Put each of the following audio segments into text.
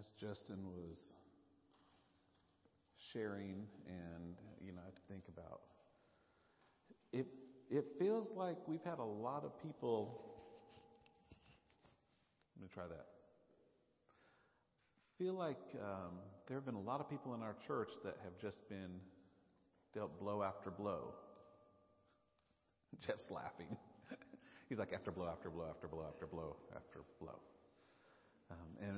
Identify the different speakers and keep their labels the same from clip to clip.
Speaker 1: as Justin was sharing, and you know, I think about it. It feels like we've had a lot of people. Let me try that. Feel like um, there have been a lot of people in our church that have just been dealt blow after blow. Jeff's laughing. He's like after blow after blow after blow after blow after blow.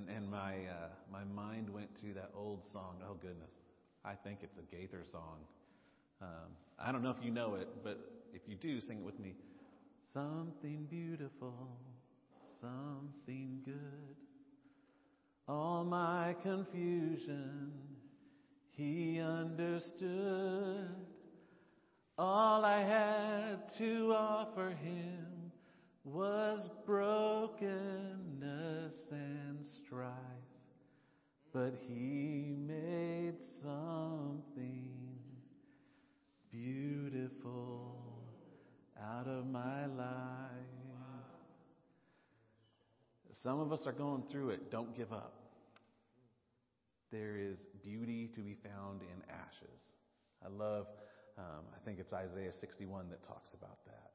Speaker 1: And and my uh, my mind went to that old song. Oh goodness, I think it's a Gaither song. Um, I don't know if you know it, but if you do, sing it with me. Something beautiful, something good. All my confusion, he understood. All I had to offer him was brokenness and but he made something beautiful out of my life. Some of us are going through it. Don't give up. There is beauty to be found in ashes. I love, um, I think it's Isaiah 61 that talks about that.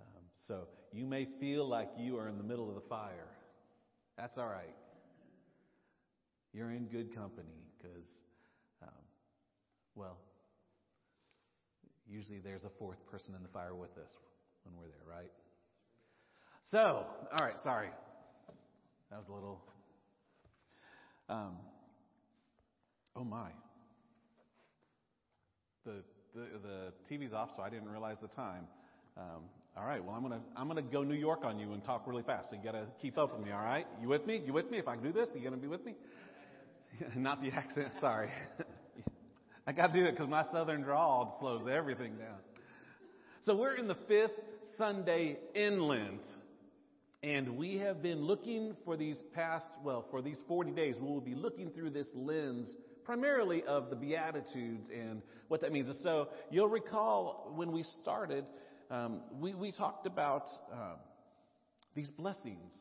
Speaker 1: Um, so you may feel like you are in the middle of the fire. That's all right. You're in good company because, um, well, usually there's a fourth person in the fire with us when we're there, right? So, all right, sorry. That was a little. Um, oh my. The, the the TV's off, so I didn't realize the time. Um, all right. Well, I'm gonna I'm gonna go New York on you and talk really fast. So you gotta keep up with me. All right. You with me? You with me? If I do this, are you gonna be with me? Not the accent. Sorry. I got to do it because my southern drawl slows everything down. So we're in the fifth Sunday in Lent. And we have been looking for these past, well, for these 40 days, we will be looking through this lens primarily of the Beatitudes and what that means. And so you'll recall when we started, um, we, we talked about uh, these blessings.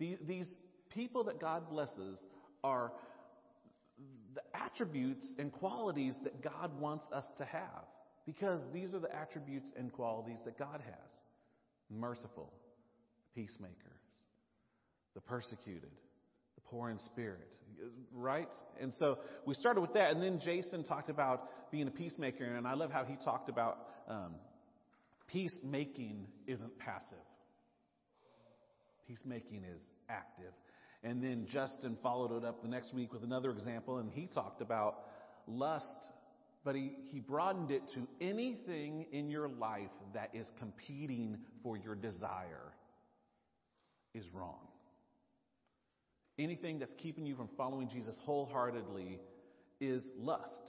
Speaker 1: The, these people that God blesses are the attributes and qualities that God wants us to have. Because these are the attributes and qualities that God has merciful, peacemakers, the persecuted, the poor in spirit, right? And so we started with that, and then Jason talked about being a peacemaker, and I love how he talked about um, peacemaking isn't passive. Peacemaking is active. And then Justin followed it up the next week with another example, and he talked about lust, but he, he broadened it to anything in your life that is competing for your desire is wrong. Anything that's keeping you from following Jesus wholeheartedly is lust.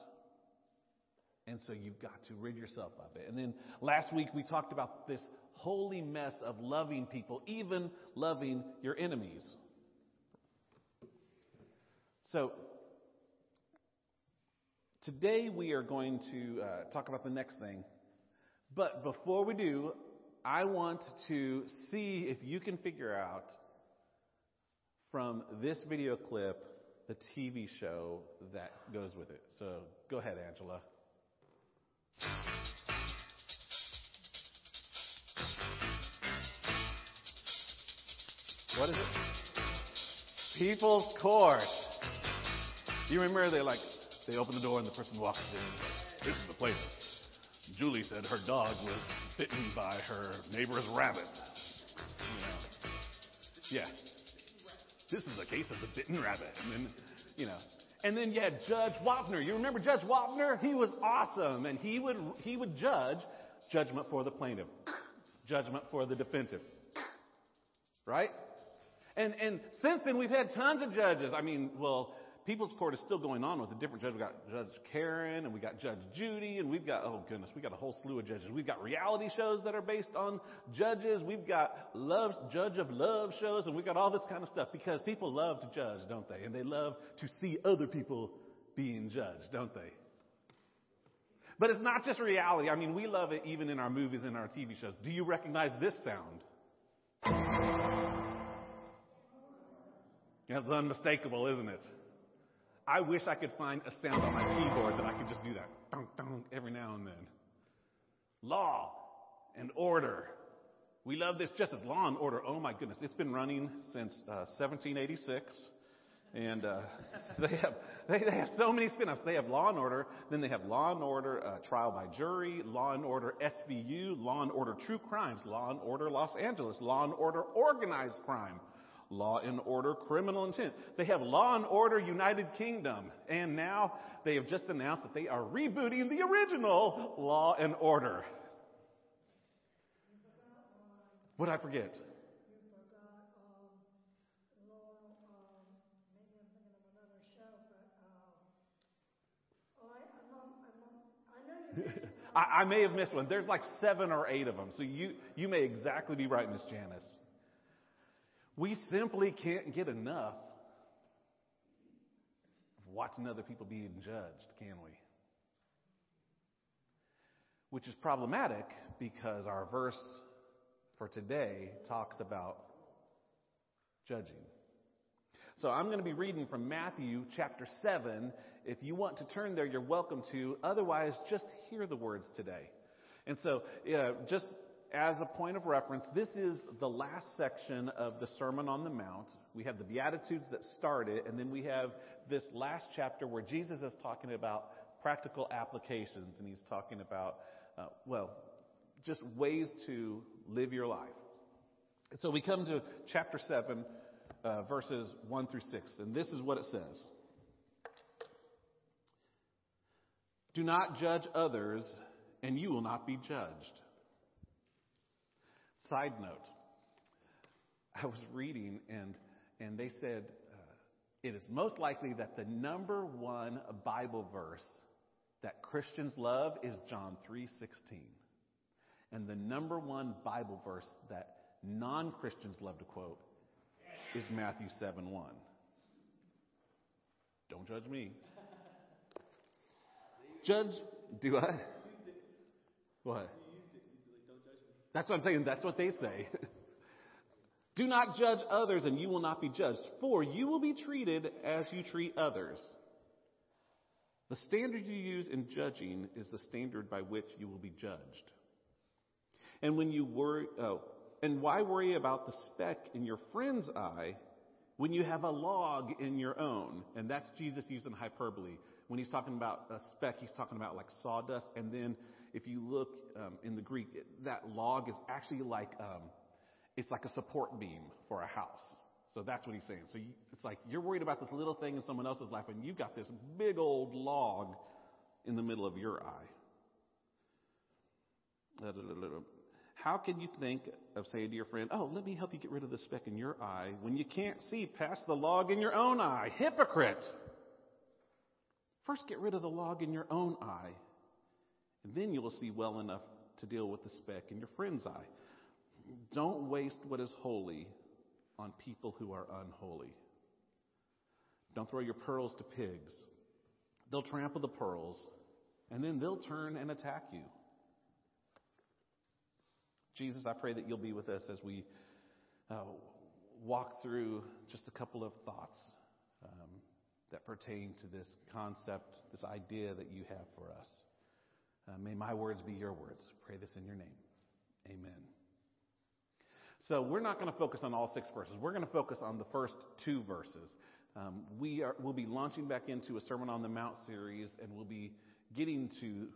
Speaker 1: And so you've got to rid yourself of it. And then last week we talked about this holy mess of loving people, even loving your enemies. So today we are going to uh, talk about the next thing. But before we do, I want to see if you can figure out from this video clip the TV show that goes with it. So go ahead, Angela. What is it? People's Court. You remember they like they open the door and the person walks in and like, "This is the plaintiff." Julie said her dog was bitten by her neighbor's rabbit. You know, yeah. This is a case of the bitten rabbit, and then, you know, and then had Judge Wapner. You remember Judge Wapner? He was awesome, and he would he would judge judgment for the plaintiff, judgment for the defendant, right? And and since then we've had tons of judges. I mean, well, People's Court is still going on with a different judge. We've got Judge Karen and we got Judge Judy and we've got, oh goodness, we've got a whole slew of judges. We've got reality shows that are based on judges. We've got love, judge of love shows and we've got all this kind of stuff because people love to judge, don't they? And they love to see other people being judged, don't they? But it's not just reality. I mean, we love it even in our movies and our TV shows. Do you recognize this sound? That's unmistakable, isn't it? I wish I could find a sound on my keyboard that I could just do that dunk dunk every now and then. Law and order. We love this just as law and order. Oh my goodness, it's been running since uh, 1786, and uh, they have they, they, have so many spin-offs. They have Law and Order, then they have Law and Order uh, Trial by Jury, Law and Order SVU, Law and Order True Crimes, Law and Order Los Angeles, Law and Order Organized Crime, Law and Order Criminal Intent. They have Law and Order United Kingdom, and now they have just announced that they are rebooting the original Law and Order. What I forget? I, I, may have missed one. There's like seven or eight of them. So you, you may exactly be right, Miss Janice. We simply can't get enough of watching other people being judged, can we? Which is problematic because our verse for today talks about judging. So I'm going to be reading from Matthew chapter 7. If you want to turn there, you're welcome to. Otherwise, just hear the words today. And so, just as a point of reference, this is the last section of the Sermon on the Mount. We have the Beatitudes that start it, and then we have this last chapter where Jesus is talking about practical applications, and he's talking about, uh, well, just ways to live your life. So we come to chapter 7, uh, verses 1 through 6, and this is what it says. Do not judge others, and you will not be judged. Side note, I was reading and, and they said uh, it is most likely that the number one Bible verse that Christians love is John 3:16. And the number one Bible verse that non-Christians love to quote is Matthew 7:1. Don't judge me. Judge, do I? What? That's what I'm saying. That's what they say. Do not judge others and you will not be judged, for you will be treated as you treat others. The standard you use in judging is the standard by which you will be judged. And when you worry, oh, and why worry about the speck in your friend's eye when you have a log in your own? And that's Jesus using hyperbole. When he's talking about a speck, he's talking about like sawdust, and then if you look um, in the Greek, it, that log is actually like um, it's like a support beam for a house. So that's what he's saying. So you, it's like you're worried about this little thing in someone else's life, and you've got this big old log in the middle of your eye. How can you think of saying to your friend, "Oh, let me help you get rid of the speck in your eye," when you can't see past the log in your own eye? Hypocrite! First, get rid of the log in your own eye and then you will see well enough to deal with the speck in your friend's eye. Don't waste what is holy on people who are unholy. Don't throw your pearls to pigs. They'll trample the pearls, and then they'll turn and attack you. Jesus, I pray that you'll be with us as we uh, walk through just a couple of thoughts um, that pertain to this concept, this idea that you have for us. Uh, may my words be your words. Pray this in your name. Amen. So we're not going to focus on all six verses. We're going to focus on the first two verses. Um, we are, we'll be launching back into a Sermon on the Mount series, and we'll be getting to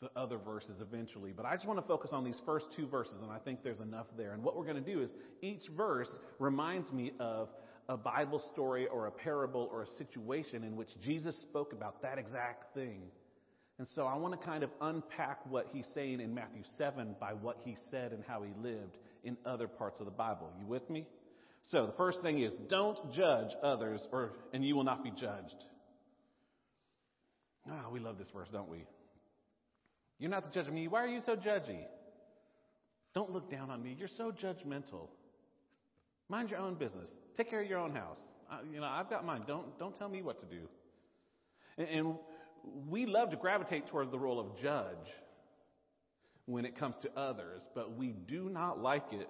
Speaker 1: the other verses eventually. But I just want to focus on these first two verses, and I think there's enough there. And what we're going to do is each verse reminds me of a Bible story or a parable or a situation in which Jesus spoke about that exact thing and so I want to kind of unpack what he's saying in Matthew 7 by what he said and how he lived in other parts of the Bible. You with me? So the first thing is don't judge others or and you will not be judged. Ah, oh, we love this verse, don't we? You're not the judge of me. Why are you so judgy? Don't look down on me. You're so judgmental. Mind your own business. Take care of your own house. Uh, you know, I've got mine. Don't don't tell me what to do. And, and we love to gravitate toward the role of judge when it comes to others, but we do not like it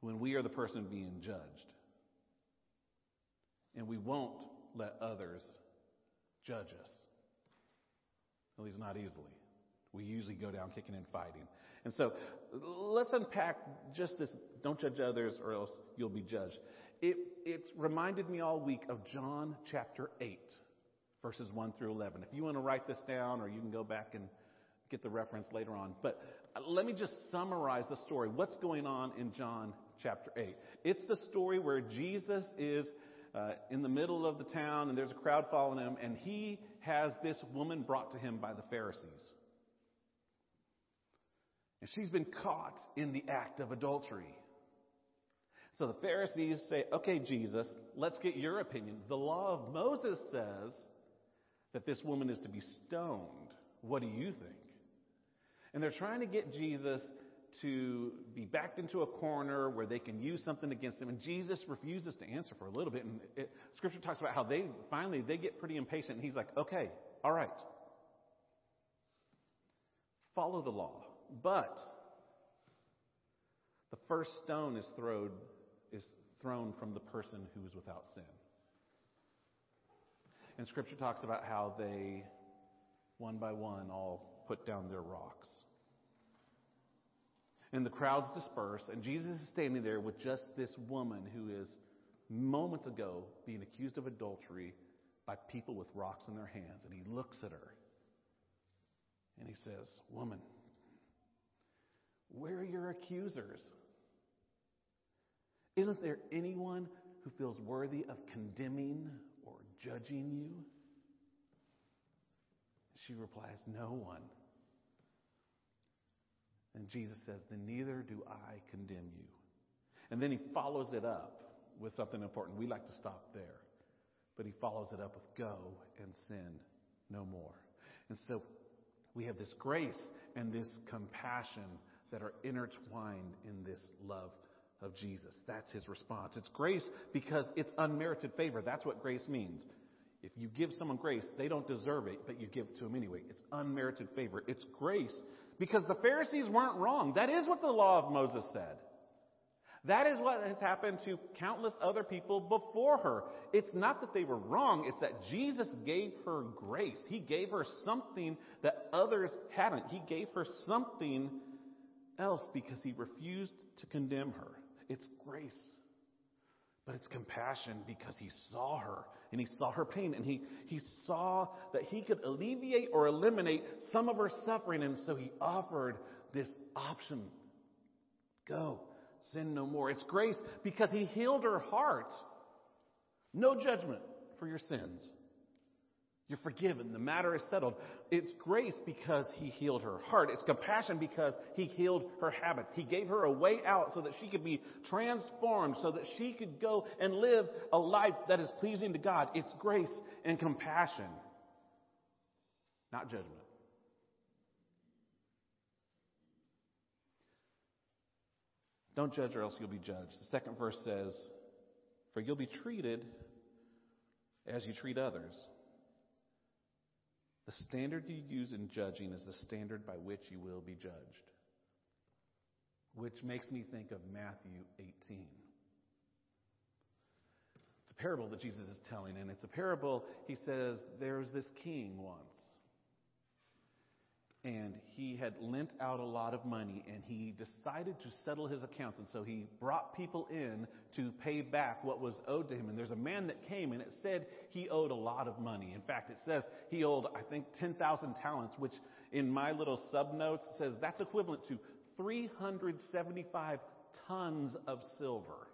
Speaker 1: when we are the person being judged. and we won't let others judge us. At least not easily. We usually go down kicking and fighting. And so let's unpack just this don't judge others or else you'll be judged. It, it's reminded me all week of John chapter 8, verses 1 through 11. If you want to write this down or you can go back and get the reference later on. But let me just summarize the story. What's going on in John chapter 8? It's the story where Jesus is uh, in the middle of the town and there's a crowd following him and he has this woman brought to him by the Pharisees. And she's been caught in the act of adultery. So the Pharisees say, okay, Jesus, let's get your opinion. The law of Moses says that this woman is to be stoned. What do you think? And they're trying to get Jesus to be backed into a corner where they can use something against him. And Jesus refuses to answer for a little bit. And it, scripture talks about how they finally they get pretty impatient. And he's like, okay, all right. Follow the law. But the first stone is thrown is thrown from the person who is without sin. And scripture talks about how they one by one all put down their rocks. And the crowds disperse, and Jesus is standing there with just this woman who is moments ago being accused of adultery by people with rocks in their hands. And he looks at her and he says, Woman, where are your accusers? Isn't there anyone who feels worthy of condemning judging you? She replies, No one. And Jesus says, Then neither do I condemn you. And then he follows it up with something important. We like to stop there. But he follows it up with go and sin no more. And so we have this grace and this compassion that are intertwined in this love of Jesus. That's his response. It's grace because it's unmerited favor. That's what grace means. If you give someone grace, they don't deserve it, but you give it to them anyway. It's unmerited favor. It's grace because the Pharisees weren't wrong. That is what the law of Moses said. That is what has happened to countless other people before her. It's not that they were wrong, it's that Jesus gave her grace. He gave her something that others hadn't. He gave her something else because he refused to condemn her. It's grace. But it's compassion because he saw her and he saw her pain and he, he saw that he could alleviate or eliminate some of her suffering. And so he offered this option go, sin no more. It's grace because he healed her heart. No judgment for your sins. You're forgiven. The matter is settled. It's grace because he healed her heart. It's compassion because he healed her habits. He gave her a way out so that she could be transformed, so that she could go and live a life that is pleasing to God. It's grace and compassion, not judgment. Don't judge or else you'll be judged. The second verse says, For you'll be treated as you treat others. The standard you use in judging is the standard by which you will be judged. Which makes me think of Matthew 18. It's a parable that Jesus is telling, and it's a parable, he says, there's this king once and he had lent out a lot of money and he decided to settle his accounts. And so he brought people in to pay back what was owed to him. And there's a man that came and it said he owed a lot of money. In fact it says he owed i think 10,000 talents which in my little sub notes says that's equivalent to 375 tons of silver.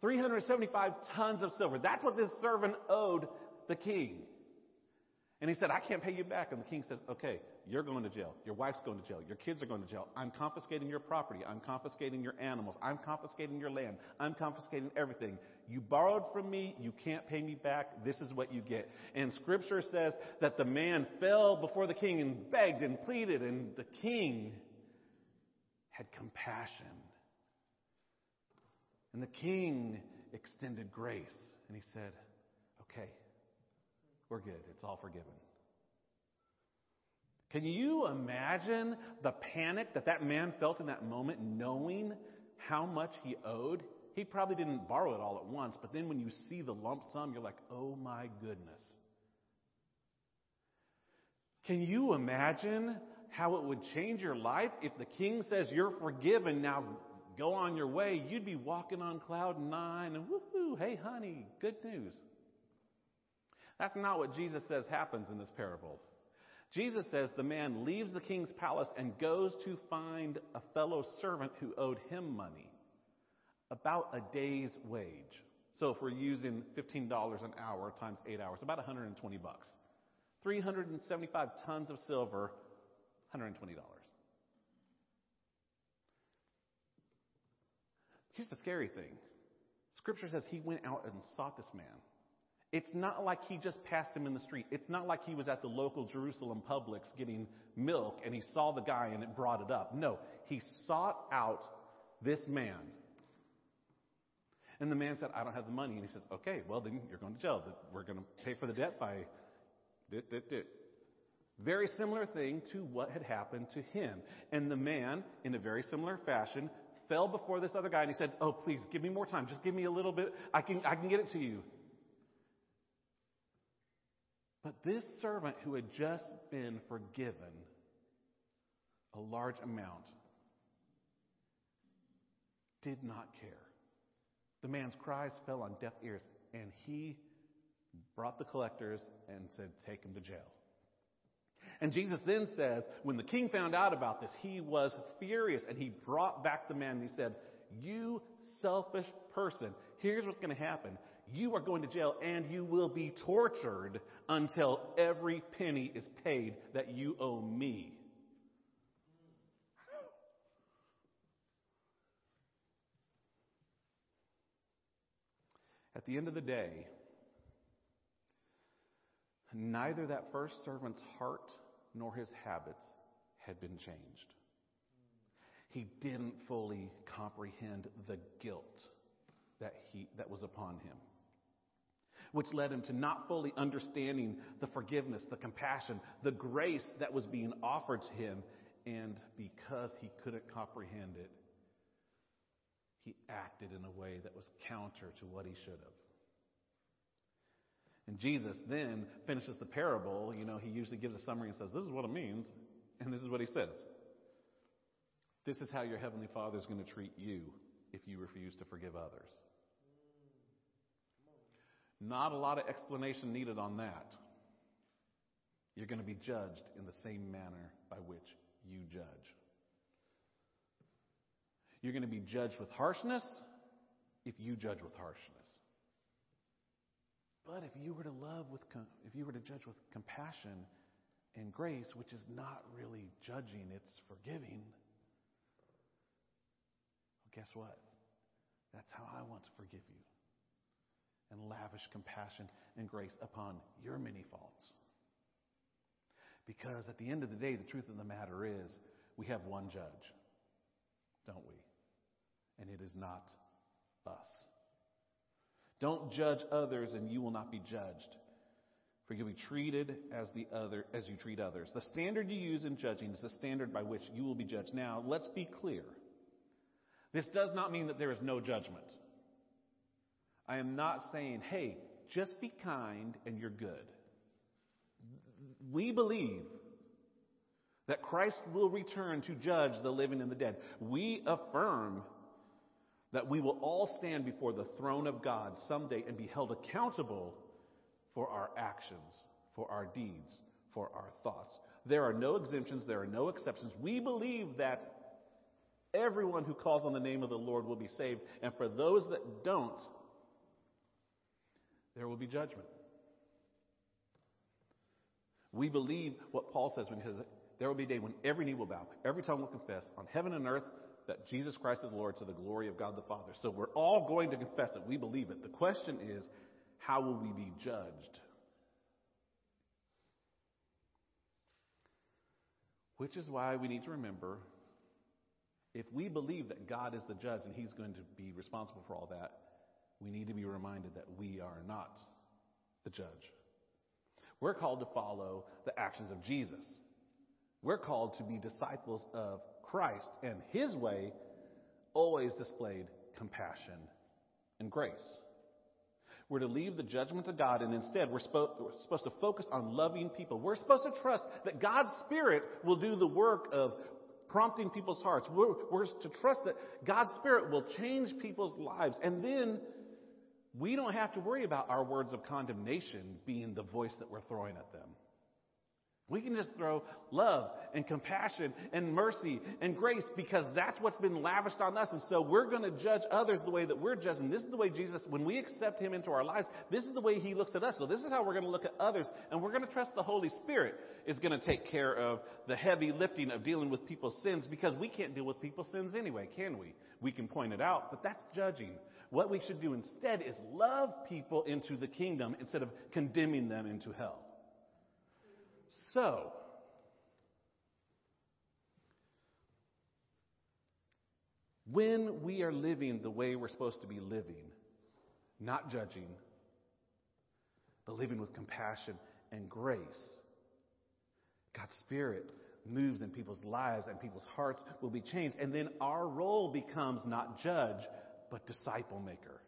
Speaker 1: 375 tons of silver. That's what this servant owed the king and he said, I can't pay you back. And the king says, Okay, you're going to jail. Your wife's going to jail. Your kids are going to jail. I'm confiscating your property. I'm confiscating your animals. I'm confiscating your land. I'm confiscating everything. You borrowed from me. You can't pay me back. This is what you get. And scripture says that the man fell before the king and begged and pleaded, and the king had compassion. And the king extended grace. And he said, Okay, we're good. It's all forgiven. Can you imagine the panic that that man felt in that moment, knowing how much he owed? He probably didn't borrow it all at once, but then when you see the lump sum, you're like, oh my goodness. Can you imagine how it would change your life if the king says you're forgiven, now go on your way? You'd be walking on cloud nine and woohoo, hey honey, good news. That's not what Jesus says happens in this parable. Jesus says the man leaves the king's palace and goes to find a fellow servant who owed him money, about a day's wage. So if we're using $15 an hour times 8 hours, about 120 bucks. 375 tons of silver, $120. Here's the scary thing. Scripture says he went out and sought this man. It's not like he just passed him in the street. It's not like he was at the local Jerusalem Publix getting milk and he saw the guy and it brought it up. No, he sought out this man. And the man said, I don't have the money. And he says, okay, well then you're going to jail. We're going to pay for the debt by dit, dit, dit. Very similar thing to what had happened to him. And the man, in a very similar fashion, fell before this other guy and he said, Oh, please, give me more time. Just give me a little bit. I can, I can get it to you. But this servant who had just been forgiven a large amount did not care. The man's cries fell on deaf ears, and he brought the collectors and said, Take him to jail. And Jesus then says, when the king found out about this, he was furious and he brought back the man and he said, You selfish person, here's what's going to happen you are going to jail and you will be tortured until every penny is paid that you owe me. At the end of the day, neither that first servant's heart nor his habits had been changed. He didn't fully comprehend the guilt that, he, that was upon him which led him to not fully understanding the forgiveness, the compassion, the grace that was being offered to him. And because he couldn't comprehend it, he acted in a way that was counter to what he should have. And Jesus then finishes the parable. You know, he usually gives a summary and says, This is what it means. And this is what he says This is how your heavenly Father is going to treat you if you refuse to forgive others. Not a lot of explanation needed on that. You're going to be judged in the same manner by which you judge. You're going to be judged with harshness if you judge with harshness. But if you were to love with, if you were to judge with compassion and grace, which is not really judging, it's forgiving, well, guess what? That's how I want to forgive you lavish compassion and grace upon your many faults. Because at the end of the day, the truth of the matter is, we have one judge, don't we? And it is not us. Don't judge others and you will not be judged. For you'll be treated as the other as you treat others. The standard you use in judging is the standard by which you will be judged. Now, let's be clear. This does not mean that there is no judgment. I am not saying, hey, just be kind and you're good. We believe that Christ will return to judge the living and the dead. We affirm that we will all stand before the throne of God someday and be held accountable for our actions, for our deeds, for our thoughts. There are no exemptions, there are no exceptions. We believe that everyone who calls on the name of the Lord will be saved, and for those that don't, there will be judgment. We believe what Paul says when he says, There will be a day when every knee will bow, every tongue will confess on heaven and earth that Jesus Christ is Lord to the glory of God the Father. So we're all going to confess it. We believe it. The question is, how will we be judged? Which is why we need to remember if we believe that God is the judge and he's going to be responsible for all that, we need to be reminded that we are not the judge. We're called to follow the actions of Jesus. We're called to be disciples of Christ, and his way always displayed compassion and grace. We're to leave the judgment to God, and instead we're, spo- we're, supposed to focus on loving people. We're supposed to trust that God's Spirit will do the work of prompting people's hearts. We're, we're to trust that God's Spirit will change people's lives. And then we don't have to worry about our words of condemnation being the voice that we're throwing at them. We can just throw love and compassion and mercy and grace because that's what's been lavished on us. And so we're going to judge others the way that we're judging. This is the way Jesus, when we accept Him into our lives, this is the way He looks at us. So this is how we're going to look at others. And we're going to trust the Holy Spirit is going to take care of the heavy lifting of dealing with people's sins because we can't deal with people's sins anyway, can we? We can point it out, but that's judging. What we should do instead is love people into the kingdom instead of condemning them into hell. So, when we are living the way we're supposed to be living, not judging, but living with compassion and grace, God's Spirit moves in people's lives and people's hearts will be changed. And then our role becomes not judge, but disciple maker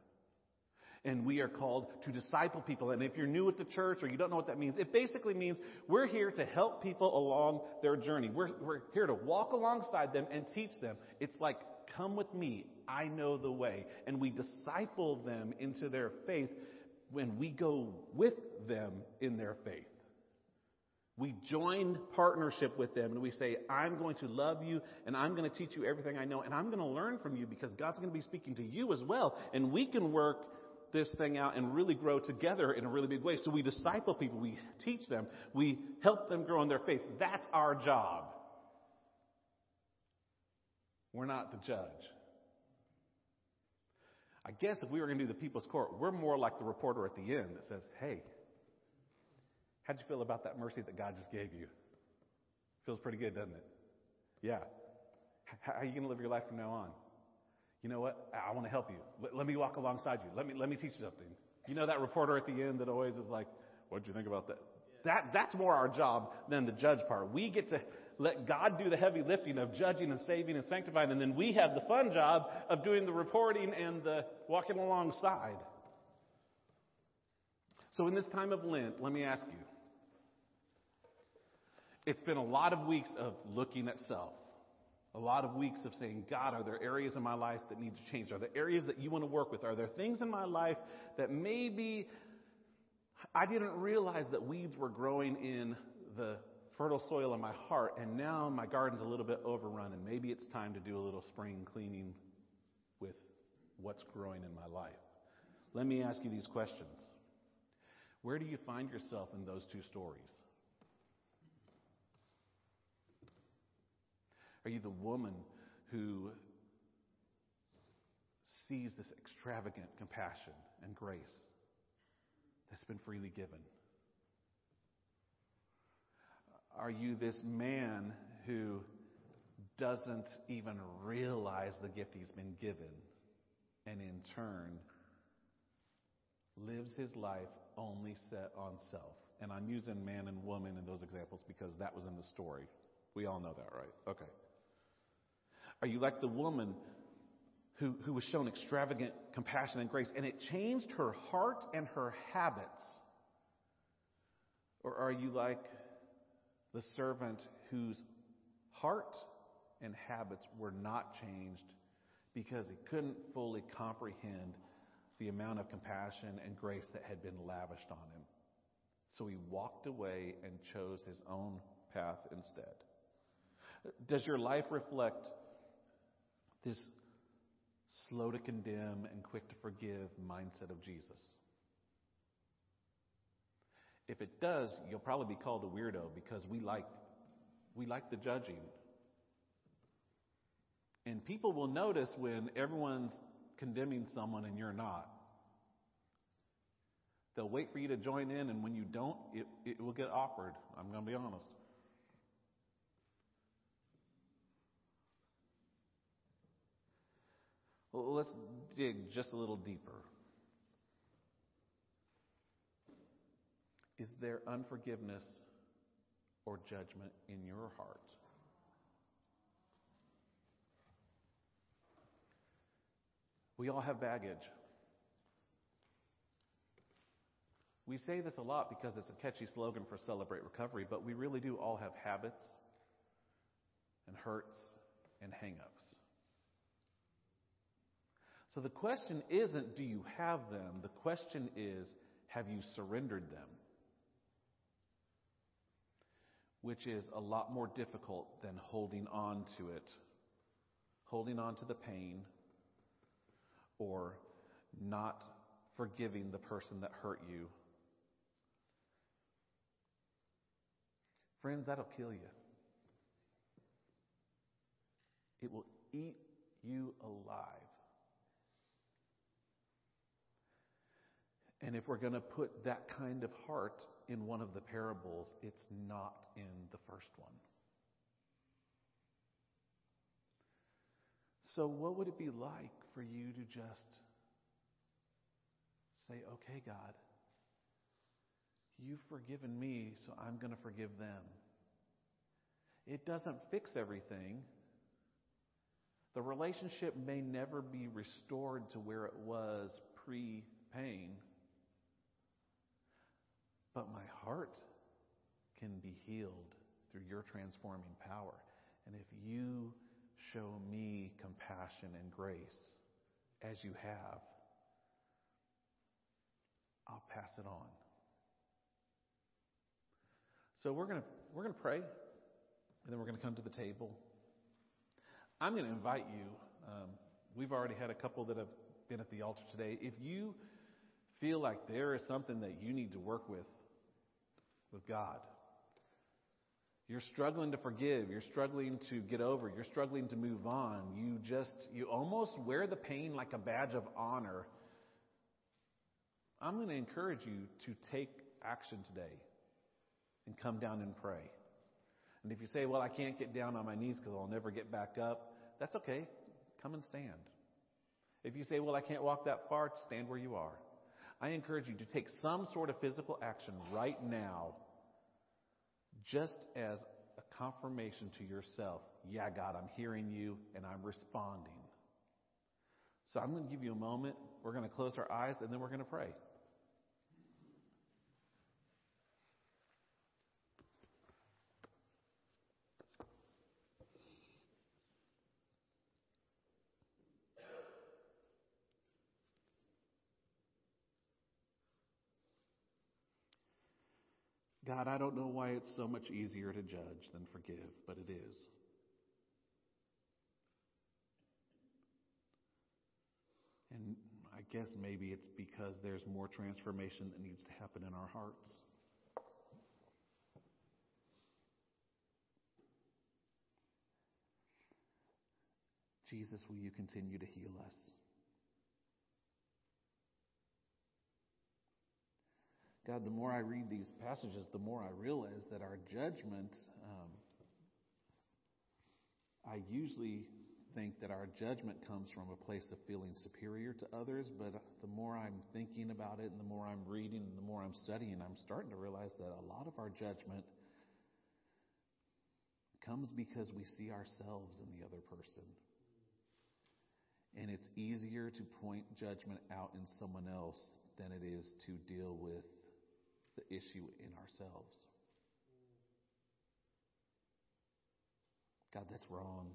Speaker 1: and we are called to disciple people. And if you're new at the church or you don't know what that means, it basically means we're here to help people along their journey. We're, we're here to walk alongside them and teach them. It's like, come with me. I know the way. And we disciple them into their faith when we go with them in their faith. We join partnership with them and we say, I'm going to love you and I'm going to teach you everything I know and I'm going to learn from you because God's going to be speaking to you as well. And we can work this thing out and really grow together in a really big way. So we disciple people, we teach them, we help them grow in their faith. That's our job. We're not the judge. I guess if we were going to do the people's court, we're more like the reporter at the end that says, Hey, how'd you feel about that mercy that God just gave you? Feels pretty good, doesn't it? Yeah. How are you going to live your life from now on? you know what? I want to help you. Let, let, me walk alongside you. Let me, let me teach you something. You know that reporter at the end that always is like, what do you think about that? That, that's more our job than the judge part. We get to let God do the heavy lifting of judging and saving and sanctifying, and then we have the fun job of doing the reporting and the walking alongside. So in this time of Lent, let me ask you. It's been a lot of weeks of looking at self a lot of weeks of saying, God, are there areas in my life that need to change? Are there areas that you want to work with? Are there things in my life that maybe I didn't realize that weeds were growing in the fertile soil in my heart, and now my garden's a little bit overrun, and maybe it's time to do a little spring cleaning with what's growing in my life? Let me ask you these questions. Where do you find yourself in those two stories? Are you the woman who sees this extravagant compassion and grace that's been freely given? Are you this man who doesn't even realize the gift he's been given and in turn lives his life only set on self? And I'm using man and woman in those examples because that was in the story. We all know that, right? Okay. Are you like the woman who, who was shown extravagant compassion and grace and it changed her heart and her habits? Or are you like the servant whose heart and habits were not changed because he couldn't fully comprehend the amount of compassion and grace that had been lavished on him? So he walked away and chose his own path instead. Does your life reflect this slow to condemn and quick to forgive mindset of Jesus. If it does, you'll probably be called a weirdo because we like we like the judging. And people will notice when everyone's condemning someone and you're not. They'll wait for you to join in, and when you don't, it, it will get awkward. I'm going to be honest. Well, let's dig just a little deeper. Is there unforgiveness or judgment in your heart? We all have baggage. We say this a lot because it's a catchy slogan for Celebrate Recovery, but we really do all have habits and hurts and hangups. So the question isn't do you have them? The question is have you surrendered them? Which is a lot more difficult than holding on to it, holding on to the pain, or not forgiving the person that hurt you. Friends, that'll kill you. It will eat you alive. And if we're going to put that kind of heart in one of the parables, it's not in the first one. So, what would it be like for you to just say, okay, God, you've forgiven me, so I'm going to forgive them? It doesn't fix everything. The relationship may never be restored to where it was pre pain, but my heart can be healed through your transforming power. And if you show me compassion and grace as you have, I'll pass it on. So we're going to we're going to pray, and then we're going to come to the table. I'm going to invite you. Um, we've already had a couple that have been at the altar today. If you feel like there is something that you need to work with with God, you're struggling to forgive, you're struggling to get over, you're struggling to move on. You just you almost wear the pain like a badge of honor. I'm going to encourage you to take action today and come down and pray. And if you say, Well, I can't get down on my knees because I'll never get back up, that's okay. Come and stand. If you say, Well, I can't walk that far, stand where you are. I encourage you to take some sort of physical action right now, just as a confirmation to yourself yeah, God, I'm hearing you and I'm responding. So I'm going to give you a moment. We're going to close our eyes and then we're going to pray. God, I don't know why it's so much easier to judge than forgive, but it is. And I guess maybe it's because there's more transformation that needs to happen in our hearts. Jesus, will you continue to heal us? God, the more I read these passages, the more I realize that our judgment, um, I usually think that our judgment comes from a place of feeling superior to others, but the more I'm thinking about it and the more I'm reading and the more I'm studying, I'm starting to realize that a lot of our judgment comes because we see ourselves in the other person. And it's easier to point judgment out in someone else than it is to deal with the issue in ourselves. God, that's wrong.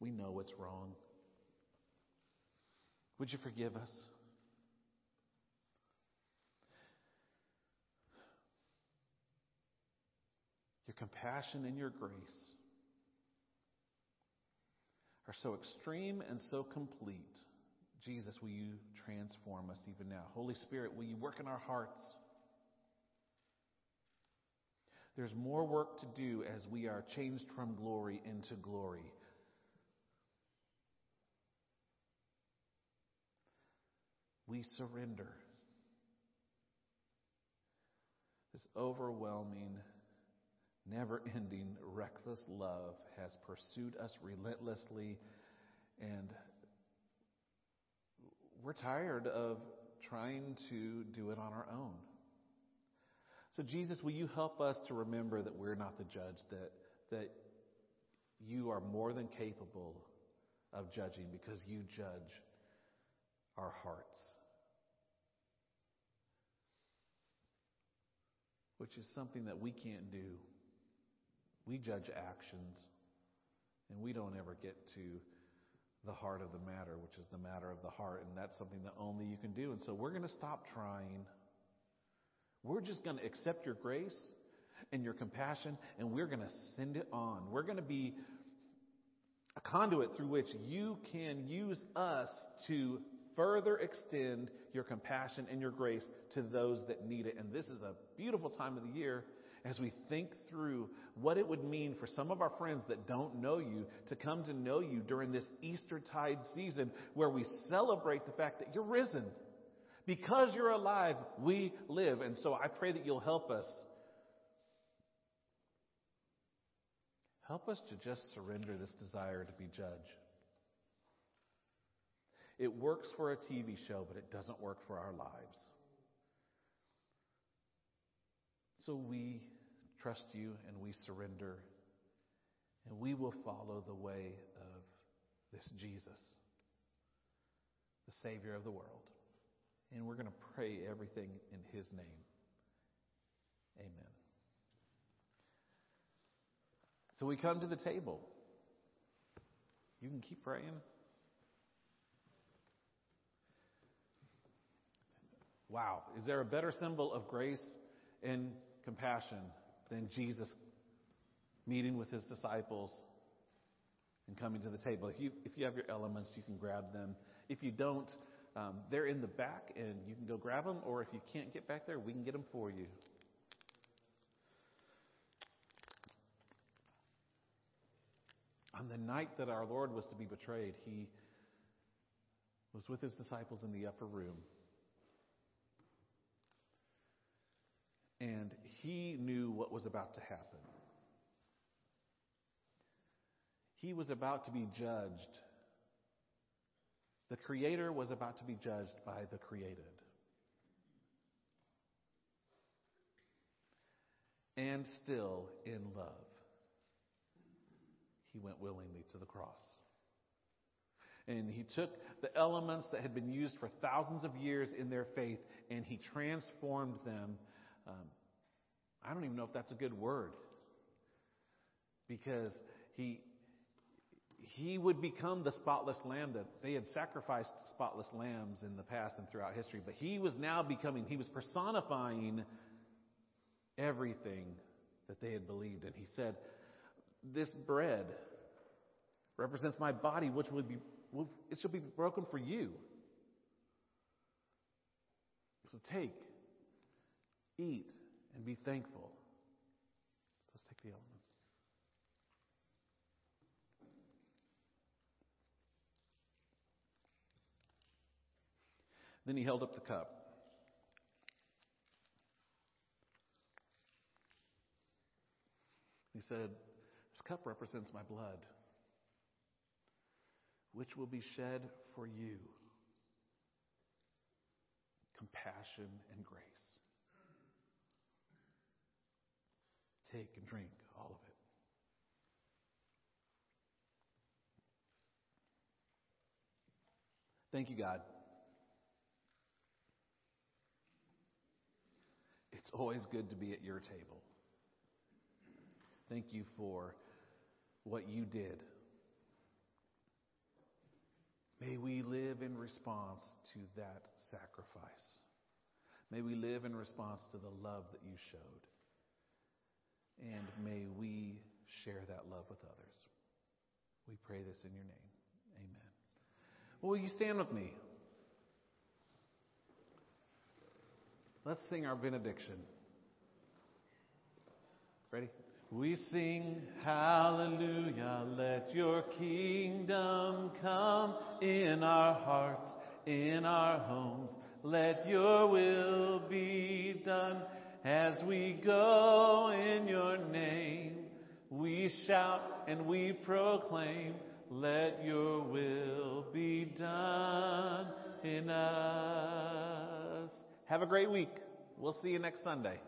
Speaker 1: We know it's wrong. Would you forgive us? Your compassion and your grace are so extreme and so complete. Jesus, will you transform us even now? Holy Spirit, will you work in our hearts? There's more work to do as we are changed from glory into glory. We surrender. This overwhelming, never ending, reckless love has pursued us relentlessly, and we're tired of trying to do it on our own. So, Jesus, will you help us to remember that we're not the judge, that, that you are more than capable of judging because you judge our hearts. which is something that we can't do. We judge actions, and we don't ever get to the heart of the matter, which is the matter of the heart, and that's something that only you can do. And so we're going to stop trying. We're just going to accept your grace and your compassion, and we're going to send it on. We're going to be a conduit through which you can use us to further extend your compassion and your grace to those that need it. And this is a beautiful time of the year as we think through what it would mean for some of our friends that don't know you to come to know you during this Easter tide season where we celebrate the fact that you're risen. Because you're alive, we live. And so I pray that you'll help us. Help us to just surrender this desire to be judged. It works for a TV show, but it doesn't work for our lives. So we trust you and we surrender, and we will follow the way of this Jesus, the Savior of the world. And we're going to pray everything in His name. Amen. So we come to the table. You can keep praying. Wow. Is there a better symbol of grace and compassion than Jesus meeting with his disciples and coming to the table? If you, if you have your elements, you can grab them. If you don't, um, they're in the back and you can go grab them, or if you can't get back there, we can get them for you. On the night that our Lord was to be betrayed, he was with his disciples in the upper room. And he knew what was about to happen. He was about to be judged. The Creator was about to be judged by the created. And still, in love, he went willingly to the cross. And he took the elements that had been used for thousands of years in their faith and he transformed them um, I don't even know if that's a good word because he he would become the spotless lamb that they had sacrificed spotless lambs in the past and throughout history, but he was now becoming, he was personifying everything that they had believed in. He said, This bread represents my body, which will be, it shall be broken for you. So take, eat, and be thankful. So let's take the elements. Then he held up the cup. He said, This cup represents my blood, which will be shed for you. Compassion and grace. Take and drink all of it. Thank you, God. Always good to be at your table. Thank you for what you did. May we live in response to that sacrifice. May we live in response to the love that you showed. And may we share that love with others. We pray this in your name. Amen. Will you stand with me? Let's sing our benediction. Ready? We sing hallelujah, let your kingdom come in our hearts, in our homes. Let your will be done as we go in your name. We shout and we proclaim, let your will be done in us. Have a great week. We'll see you next Sunday.